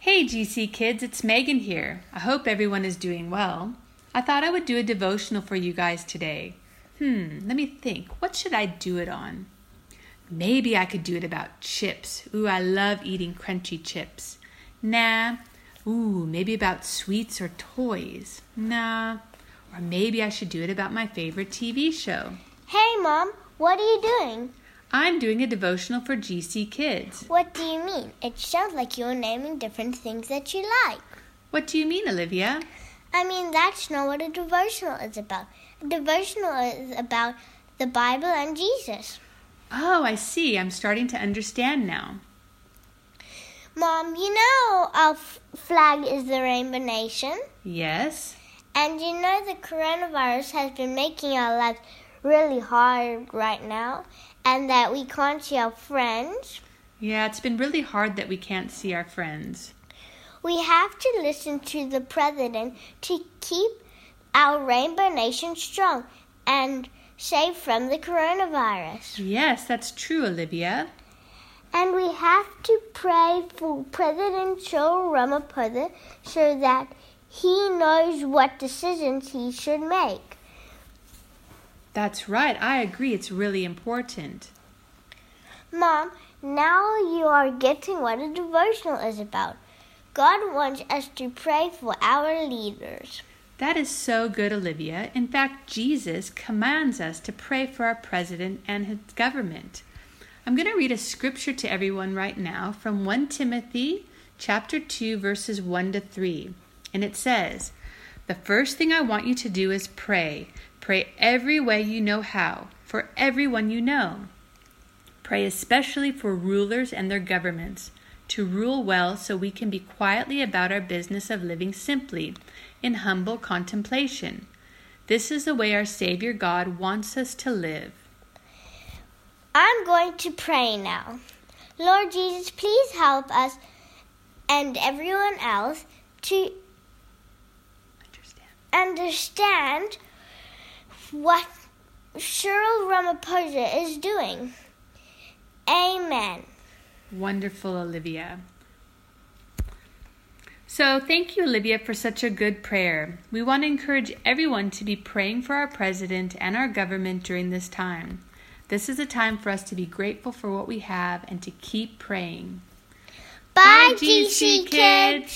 Hey, GC kids, it's Megan here. I hope everyone is doing well. I thought I would do a devotional for you guys today. Hmm, let me think. What should I do it on? Maybe I could do it about chips. Ooh, I love eating crunchy chips. Nah. Ooh, maybe about sweets or toys. Nah. Or maybe I should do it about my favorite TV show. Hey, Mom, what are you doing? I'm doing a devotional for GC kids. What do you mean? It sounds like you're naming different things that you like. What do you mean, Olivia? I mean, that's not what a devotional is about. A devotional is about the Bible and Jesus. Oh, I see. I'm starting to understand now. Mom, you know our f- flag is the Rainbow Nation? Yes. And you know the coronavirus has been making our lives really hard right now, and that we can't see our friends. Yeah, it's been really hard that we can't see our friends. We have to listen to the president to keep our Rainbow Nation strong and safe from the coronavirus. Yes, that's true, Olivia. And we have to pray for President Cyril Ramaphosa so that he knows what decisions he should make. That's right. I agree. It's really important. Mom, now you are getting what a devotional is about. God wants us to pray for our leaders. That is so good, Olivia. In fact, Jesus commands us to pray for our president and his government. I'm going to read a scripture to everyone right now from 1 Timothy chapter 2 verses 1 to 3. And it says, "The first thing I want you to do is pray. Pray every way you know how, for everyone you know. Pray especially for rulers and their governments." to rule well so we can be quietly about our business of living simply, in humble contemplation. This is the way our Savior God wants us to live. I'm going to pray now. Lord Jesus, please help us and everyone else to Understand. what Cyril Ramaphosa is doing. Amen. Wonderful, Olivia. So, thank you, Olivia, for such a good prayer. We want to encourage everyone to be praying for our president and our government during this time. This is a time for us to be grateful for what we have and to keep praying. Bye, GC GC kids.